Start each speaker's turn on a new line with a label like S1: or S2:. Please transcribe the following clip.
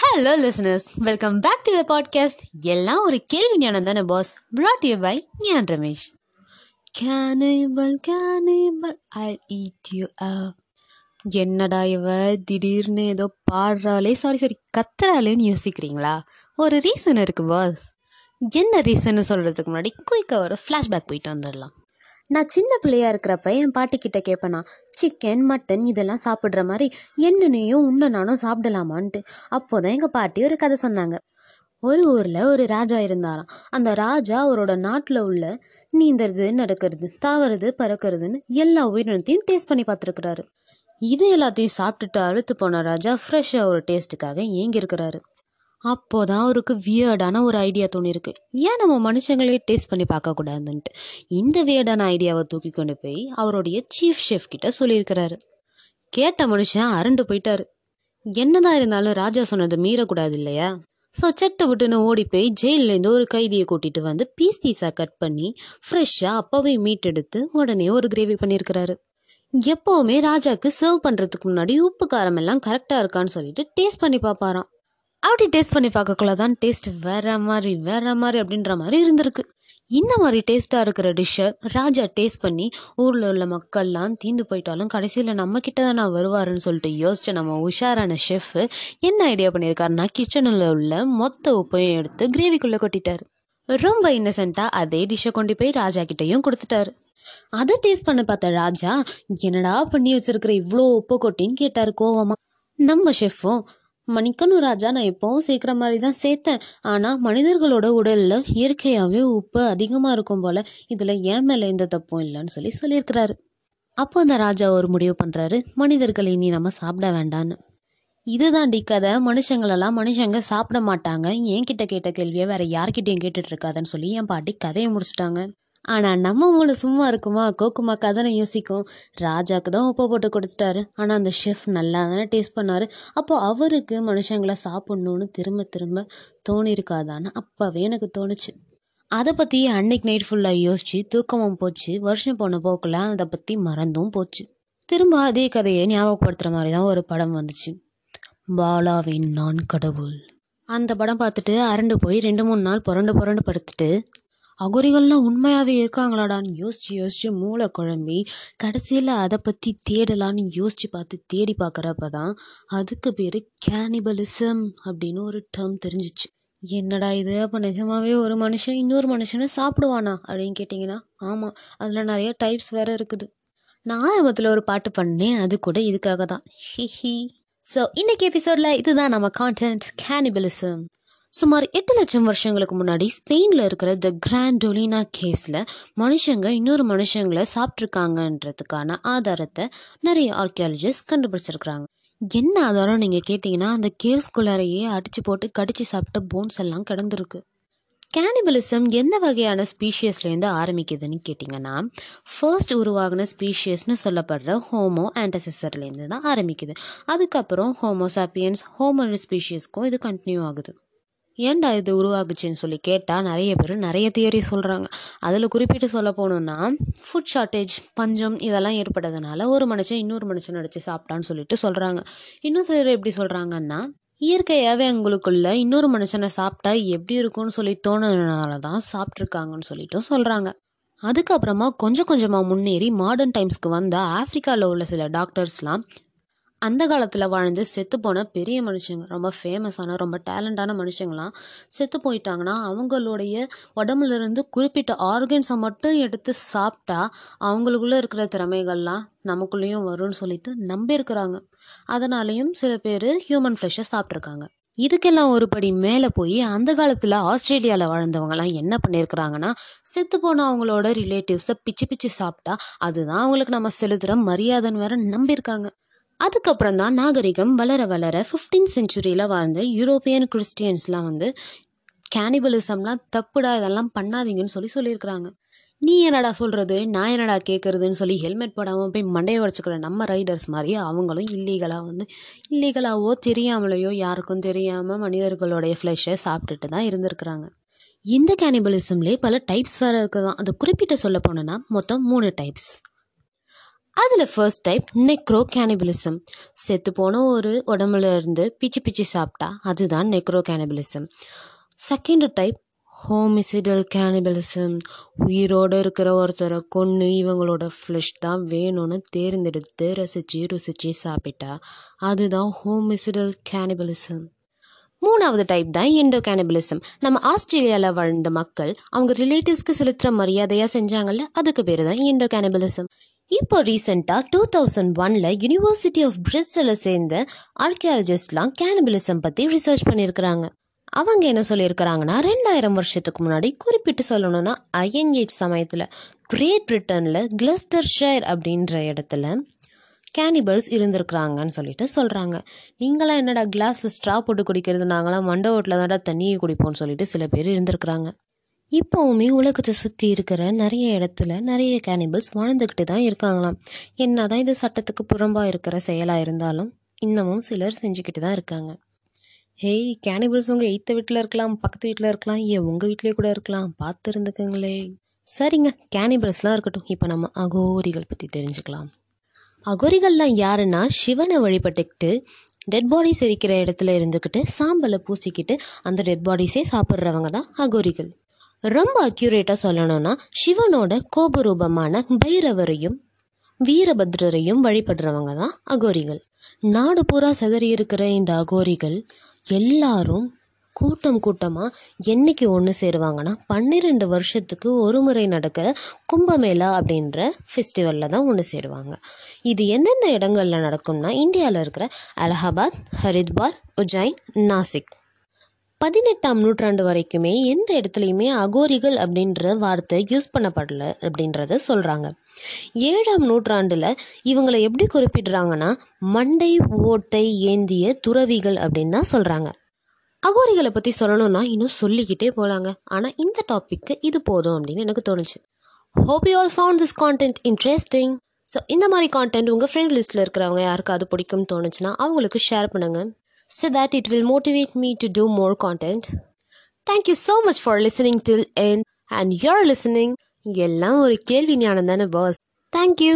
S1: Hello listeners welcome back to the podcast எல்லாம் ஒரு கேள்வி ஞானம் தானே pass Brad you by Gyan Ramesh cannibal cannibal I eat you என்னடா இவ? திடீர்னு ஏதோ பாடுறாளே. சாரி சாரி கத்துறாளேன்னு யோசிக்கிறீங்களா? ஒரு ரீசன் இருக்குது பாஸ் என்ன ரீசன் சொல்கிறதுக்கு முன்னாடி குயிக்காக ஒரு ஃப்ளாஷ்பேக் போயிட்டு வந்துடலாம். நான் சின்ன பிள்ளையா இருக்கிறப்ப என் பாட்டி கிட்ட கேட்பேனா சிக்கன் மட்டன் இதெல்லாம் சாப்பிட்ற மாதிரி என்னென்னையும் உன்னை நானும் சாப்பிடலாமான்ட்டு. அப்போதான் எங்கள் பாட்டி ஒரு கதை சொன்னாங்க. ஒரு ஊரில் ஒரு ராஜா இருந்தாராம். அந்த ராஜா அவரோட நாட்டில் உள்ள நீந்தறது நடக்கிறது தாவறது பறக்கிறதுன்னு எல்லா உயிரினத்தையும் டேஸ்ட் பண்ணி பார்த்துருக்குறாரு. இது எல்லாத்தையும் சாப்பிட்டுட்டு அழுத்து போன ராஜா ஃப்ரெஷ்ஷாக ஒரு டேஸ்ட்டுக்காக ஏங்கி இருக்கிறாரு அப்போதான் அவருக்கு வியர்டான ஒரு ஐடியா தோணிருக்கு. ஏன் நம்ம மனுஷங்களே டேஸ்ட் பண்ணி பார்க்கக்கூடாதுன்ட்டு? இந்த வியர்டான ஐடியாவை தூக்கி கொண்டு போய் அவருடைய சீஃப் ஷெஃப் கிட்ட சொல்லியிருக்கிறாரு. கேட்ட மனுஷன் அரண்டு போயிட்டாரு. என்னதான் இருந்தாலும் ராஜா சொன்னதை மீறக்கூடாது இல்லையா? ஸோ சட்டை விட்டுன்னு ஓடி போய் ஜெயிலேருந்து ஒரு கைதியை கூட்டிட்டு வந்து பீஸ் பீஸாக கட் பண்ணி ஃப்ரெஷ்ஷாக அப்போவே மீட் எடுத்து உடனே ஒரு கிரேவி பண்ணியிருக்கிறாரு. எப்போவுமே ராஜாக்கு சர்வ் பண்ணுறதுக்கு முன்னாடி உப்பு காரம் எல்லாம் கரெக்டாக இருக்கான்னு சொல்லிட்டு டேஸ்ட் பண்ணி பார்ப்பாராம். அப்படி டேஸ்ட் பண்ணி பார்க்கக்குள்ள தான் டேஸ்ட் வேற மாதிரி வேற மாதிரி அப்படின்ற மாதிரி இருந்திருக்கு. இந்த மாதிரி டேஸ்ட்டாக இருக்கிற டிஷ்ஷை ராஜா டேஸ்ட் பண்ணி ஊரில் உள்ள மக்கள்லாம் தீந்து போயிட்டாலும் கடைசியில் நம்ம கிட்ட தான் நான் வருவாருன்னு சொல்லிட்டு யோசிச்ச நம்ம உஷாரான ஷெஃப்பு என்ன ஐடியா பண்ணியிருக்காருன்னா கிச்சனில் உள்ள மொத்த உப்பையும் எடுத்து கிரேவிக்குள்ளே கொட்டிட்டார். ரொம்ப இன்னசென்ட்டாக அதே டிஷ்ஷை கொண்டு போய் ராஜா கிட்டேயும் கொடுத்துட்டாரு. அதை டேஸ்ட் பண்ண பார்த்த ராஜா என்னடா பண்ணி வச்சிருக்கிற இவ்வளோ உப்பு கொட்டின்னு கேட்டார் கோவமாக நம்ம ஷெஃப்பும் மணிக்கணும் ராஜா நான் எப்பவும் சேர்க்குற மாதிரி தான் சேர்த்தேன். ஆனால் மனிதர்களோட உடலில் இயற்கையாகவே உப்பு அதிகமாக இருக்கும் போல் இதில் ஏன் மேலே எந்த தப்பும் இல்லைன்னு சொல்லி சொல்லியிருக்கிறாரு. அப்போ அந்த ராஜா ஒரு முடிவு பண்ணுறாரு மனிதர்களை இனி நம்ம சாப்பிட வேண்டான்னு. இதுதான் டி கதை. மனுஷங்களெல்லாம் மனுஷங்க சாப்பிட மாட்டாங்க. என்கிட்ட கேட்ட கேள்வியை வேற யார்கிட்டையும் கேட்டுட்டு இருக்காதுன்னு சொல்லி என் பாட்டி கதையை முடிச்சிட்டாங்க. ஆனால் நம்ம மூளை சும்மா இருக்குமா? கோக்குமா கதனை யோசிக்கும். ராஜாக்கு தான் உப்பு போட்டு கொடுத்துட்டாரு. ஆனால் அந்த ஷெஃப் நல்லா தானே டேஸ்ட் பண்ணார். அப்போது அவருக்கு மனுஷங்களை சாப்பிட்ணுன்னு திரும்ப திரும்ப தோணியிருக்காதான்னு அப்போவே எனக்கு தோணுச்சு. அதை பற்றி அன்னைக்கு நைட் ஃபுல்லாக யோசிச்சு தூக்கமும் போச்சு. வருஷம் போன போக்கில் அதை பற்றி மறந்தும் போச்சு. திரும்ப அதே கதையை ஞாபகப்படுத்துகிற மாதிரி தான் ஒரு படம் வந்துச்சு. பாலாவின் நான் கடவுள். அந்த படம் பார்த்துட்டு அரண்டு போய் ரெண்டு மூணு நாள் புரண்டு புரண்டு படுத்துட்டு அகுரிகள்லாம் உண்மையாகவே இருக்காங்களாடான்னு யோசிச்சு யோசிச்சு மூளை குழம்பி கடைசியில் அதை பற்றி தேடலான்னு யோசிச்சு பார்த்து தேடி பார்க்குறப்ப தான் அதுக்கு பேர் கேனிபலிசம் அப்படின்னு ஒரு டேர்ம் தெரிஞ்சிச்சு. என்னடா இது? அப்போ நிஜமாவே ஒரு மனுஷன் இன்னொரு மனுஷனை சாப்பிடுவானா அப்படின்னு கேட்டிங்கன்னா ஆமாம் அதில் நிறைய டைப்ஸ் வேறு இருக்குது. நான் ஆரம்பத்தில் ஒரு பாட்டு பண்ணேன் அது கூட இதுக்காக தான் ஹிஹி ஸோ இன்னைக்கு எபிசோடில் இதுதான் நம்ம கான்டென்ட் கேனிபலிசம் சுமார் எட்டு லட்சம் வருஷங்களுக்கு முன்னாடி ஸ்பெயினில் இருக்கிற த கிராண்ட் டொலினா கேவ்ஸில் மனுஷங்க இன்னொரு மனுஷங்களை சாப்பிட்ருக்காங்கன்றதுக்கான ஆதாரத்தை நிறைய ஆர்கியாலஜிஸ்ட் கண்டுபிடிச்சிருக்கிறாங்க. என்ன ஆதாரம் நீங்கள் கேட்டிங்கன்னா அந்த கேவ்ஸ்குள்ளாரையே அடித்து போட்டு கடிச்சு சாப்பிட்ட போன்ஸ் எல்லாம் கிடந்திருக்கு. கேனிபலிசம் எந்த வகையான ஸ்பீஷியஸ்லேருந்து ஆரம்பிக்குதுன்னு கேட்டிங்கன்னா ஃபர்ஸ்ட் உருவாகின ஸ்பீஷியஸ்னு சொல்லப்படுற ஹோமோ ஆன்டசிசர்லேருந்து தான் ஆரம்பிக்குது. அதுக்கப்புறம் ஹோமோசாப்பியன்ஸ் ஹோமோ ஸ்பீஷியஸ்க்கும் இது கண்டினியூ ஆகுது. ஏன்டா இது உருவாகுச்சுன்னு சொல்லி கேட்டால் நிறைய பேர் நிறைய தியரி சொல்கிறாங்க அதில் குறிப்பிட்டு சொல்ல போகணுன்னா ஃபுட் ஷார்ட்டேஜ் பஞ்சம் இதெல்லாம் ஏற்பட்டதுனால ஒரு மனுஷன் இன்னொரு மனுஷன் அடித்து சாப்பிட்டான்னு சொல்லிட்டு சொல்கிறாங்க இன்னும் சிலர் எப்படி சொல்கிறாங்கன்னா இயற்கையாகவே அவங்களுக்குள்ள இன்னொரு மனுஷனை சாப்பிட்டா எப்படி இருக்கும்னு சொல்லி தோணுனால தான் சாப்பிட்ருக்காங்கன்னு சொல்லிட்டும் சொல்கிறாங்க அதுக்கப்புறமா கொஞ்சம் கொஞ்சமாக முன்னேறி மாடர்ன் டைம்ஸ்க்கு வந்த ஆஃப்ரிக்காவில் உள்ள சில டாக்டர்ஸ்லாம் அந்த காலத்தில் வாழ்ந்து செத்து போன பெரிய மனுஷங்க ரொம்ப ஃபேமஸான ரொம்ப டேலண்டான மனுஷங்களாம் செத்து போயிட்டாங்கன்னா அவங்களுடைய உடம்புல இருந்து குறிப்பிட்ட ஆர்கன்ஸை மட்டும் எடுத்து சாப்பிட்டா அவங்களுக்குள்ளே இருக்கிற திறமைகள்லாம் நமக்குள்ளேயும் வரும்னு சொல்லிட்டு நம்பியிருக்கிறாங்க. அதனாலேயும் சில பேர் ஹியூமன் ஃப்ளெஷ்ஷை சாப்பிட்ருக்காங்க இதுக்கெல்லாம் ஒரு படி மேலே போய் அந்த காலத்தில் ஆஸ்திரேலியாவில் வாழ்ந்தவங்கலாம் என்ன பண்ணியிருக்கிறாங்கன்னா செத்து போன அவங்களோட ரிலேட்டிவ்ஸை பிச்சு பிச்சு சாப்பிட்டா அதுதான் அவங்களுக்கு நம்ம செலுத்துகிற மரியாதைன்னு வேற நம்பியிருக்காங்க. அதுக்கப்புறம் தான் நாகரிகம் வளர வளர ஃபிஃப்டீன் செஞ்சுரியில் வாழ்ந்த யூரோப்பியன் கிறிஸ்டியன்ஸ்லாம் வந்து கேனிபலிசம்லாம் தப்புடா இதெல்லாம் பண்ணாதீங்கன்னு சொல்லி சொல்லியிருக்கிறாங்க. நீ என்னடா சொல்கிறது நான் என்னடா கேட்குறதுன்னு சொல்லி ஹெல்மெட் போடாமல் போய் மண்டையை உடச்சிக்கிற நம்ம ரைடர்ஸ் மாதிரி அவங்களும் இல்லீகலாக வந்து இல்லீகலாவோ தெரியாமலையோ யாருக்கும் தெரியாமல் மனிதர்களுடைய ஃப்ளெஷ்ஷை சாப்பிட்டுட்டு தான் இருந்திருக்கிறாங்க. இந்த கேனிபலிசம்லேயே பல டைப்ஸ் வேறு இருக்குதான். அது குறிப்பிட்ட சொல்ல போனோன்னா மொத்தம் மூணு டைப்ஸ் அதில் ஃபர்ஸ்ட் டைப் நெக்ரோ கேனிபிலிசம் செத்து போன ஒரு உடம்புல இருந்து பிச்சு பிச்சு சாப்பிட்டா அதுதான் necro cannibalism second type homicidal cannibalism உயிரோடு இருக்கிற ஒருத்தரை கொன்று இவங்களோட ஃப்ளஷ் தான் வேணும்னு தேர்ந்தெடுத்து ரசித்து ருசித்து சாப்பிட்டா அதுதான் ஹோமிசிடல் கேனிபலிசம் மூணாவது டைப் தான் எண்டோ கேனிபலிசம் நம்ம ஆஸ்திரேலியாவில் வாழ்ந்த மக்கள் அவங்க ரிலேட்டிவ்ஸ்க்கு செலுத்துகிற மரியாதையாக செஞ்சாங்கல்ல அதுக்கு பேர் தான் எண்டோ கேனிபலிசம் இப்போ ரீசெண்டாக டூ தௌசண்ட் ஒனில் யூனிவர்சிட்டி ஆஃப் பிரிஸ்டலை சேர்ந்த ஆர்கியாலஜிஸ்ட்லாம் கேனபிலிசம் பற்றி ரிசர்ச் பண்ணியிருக்கிறாங்க. அவங்க என்ன சொல்லியிருக்கிறாங்கன்னா ரெண்டாயிரம் வருஷத்துக்கு முன்னாடி குறிப்பிட்டு சொல்லணும்னா அயன் ஏஜ் சமயத்தில் கிரேட் பிரிட்டனில் கிளஸ்டர் ஷேர் அப்படின்ற இடத்துல கேனிபல்ஸ் இருந்திருக்கிறாங்கன்னு சொல்லிட்டு சொல்கிறாங்க நீங்களாம் என்னடா கிளாஸில் ஸ்ட்ரா போட்டு குடிக்கிறது நாங்களாம் மண்டை ஓட்டில் தான்டா தண்ணியை குடிப்போம்னு சொல்லிட்டு சில பேர் இருந்திருக்கிறாங்க. இப்போவுமே உலகத்தை சுற்றி இருக்கிற நிறைய இடத்துல நிறைய கேனிபல்ஸ் வாழ்ந்துக்கிட்டு தான் இருக்காங்களாம். என்ன தான் இது சட்டத்துக்கு புறம்பாக இருக்கிற செயலாக இருந்தாலும் இன்னமும் சிலர் செஞ்சுக்கிட்டு தான் இருக்காங்க. ஹேய் கேனிபிள்ஸ் உங்கள் எய்த்த வீட்டில் இருக்கலாம் பக்கத்து வீட்டில் இருக்கலாம் ஏன் உங்கள் வீட்லேயே கூட இருக்கலாம் பார்த்து இருந்துக்குங்களே. சரிங்க கேனிபல்ஸ்லாம் இருக்கட்டும். இப்போ நம்ம அகோரிகள் பற்றி தெரிஞ்சுக்கலாம். அகோரிகள்லாம் யாருன்னா சிவனை வழிபட்டுக்கிட்டு டெட் பாடிஸ் இருக்கிற இடத்துல இருந்துக்கிட்டு சாம்பலை பூசிக்கிட்டு அந்த டெட் பாடிஸே சாப்பிட்றவங்க தான் அகோரிகள். ரொம்ப அக்யூரேட்டாக சொல்லணும்னா சிவனோட கோபரூபமான பைரவரையும் வீரபத்ரரையும் வழிபடுறவங்க தான் அகோரிகள். நாடு பூரா செதறி இருக்கிற இந்த அகோரிகள் எல்லாரும் கூட்டம் கூட்டமாக என்னைக்கு ஒன்று சேருவாங்கன்னா பன்னிரெண்டு வருஷத்துக்கு ஒரு முறை நடக்கிற கும்பமேளா அப்படின்ற ஃபெஸ்டிவலில் தான் ஒன்று சேருவாங்க. இது எந்தெந்த இடங்களில் நடக்கும்னா இந்தியாவில் இருக்கிற அலகாபாத் ஹரித்வார் உஜ்ஜைன் நாசிக். பதினெட்டாம் நூற்றாண்டு வரைக்குமே எந்த இடத்துலையுமே அகோரிகள் அப்படின்ற வார்த்தை யூஸ் பண்ணப்படல அப்படின்றத சொல்கிறாங்க ஏழாம் நூற்றாண்டில் இவங்களை எப்படி குறிப்பிடுறாங்கன்னா மண்டை ஓட்டை ஏந்திய துறவிகள் அப்படின்னு தான் சொல்கிறாங்க அகோரிகளை பற்றி சொல்லணும்னா இன்னும் சொல்லிக்கிட்டே போகலாங்க ஆனால் இந்த டாப்பிக்கு இது போதும் அப்படின்னு எனக்கு தோணுச்சு. Hope you all found this content interesting so இந்த மாதிரி கான்டென்ட் உங்கள் ஃப்ரெண்ட் லிஸ்ட்டில் இருக்கிறவங்க யாருக்காவது பிடிக்கும்னு தோணுச்சுன்னா அவங்களுக்கு ஷேர் பண்ணுங்கள் so that it will motivate me to do more content. Thank you so much for listening till end and you're listening எல்லாம் ஒரு கேள்வி ஞானம் தானே பாஸ் தேங்க்யூ